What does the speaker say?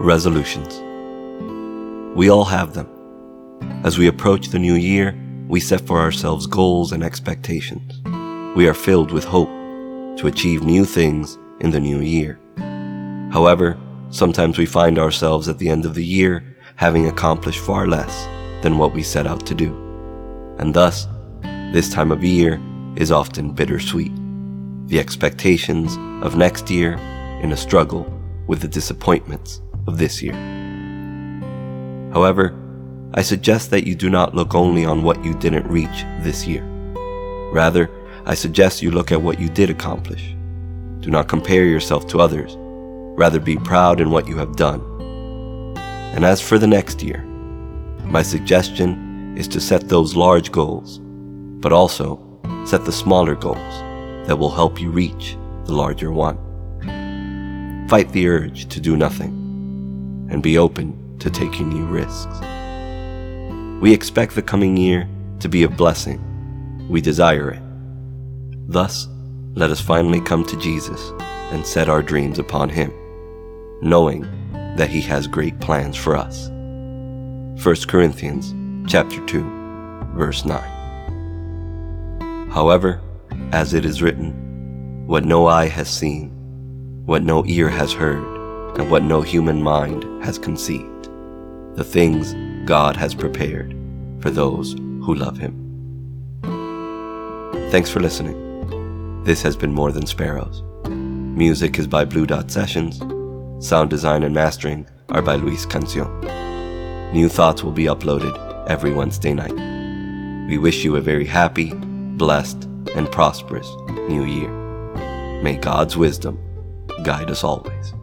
Resolutions. We all have them. As we approach the new year, we set for ourselves goals and expectations. We are filled with hope to achieve new things in the new year. However, sometimes we find ourselves at the end of the year having accomplished far less than what we set out to do. And thus, this time of year is often bittersweet. The expectations of next year in a struggle with the disappointments of this year. However, I suggest that you do not look only on what you didn't reach this year. Rather, I suggest you look at what you did accomplish. Do not compare yourself to others. Rather, be proud in what you have done. And as for the next year, my suggestion is to set those large goals, but also set the smaller goals that will help you reach the larger one. Fight the urge to do nothing and be open to taking new risks. We expect the coming year to be a blessing. We desire it. Thus, let us finally come to Jesus and set our dreams upon Him, knowing that He has great plans for us. 1 Corinthians chapter 2, verse 9. However, as it is written, what no eye has seen, what no ear has heard, and what no human mind has conceived, the things God has prepared for those who love Him. Thanks for listening. This has been More Than Sparrows. Music is by Blue Dot Sessions. Sound design and mastering are by Luis Cancion. New thoughts will be uploaded every Wednesday night. We wish you a very happy, blessed, and prosperous new year. May God's wisdom guide us always.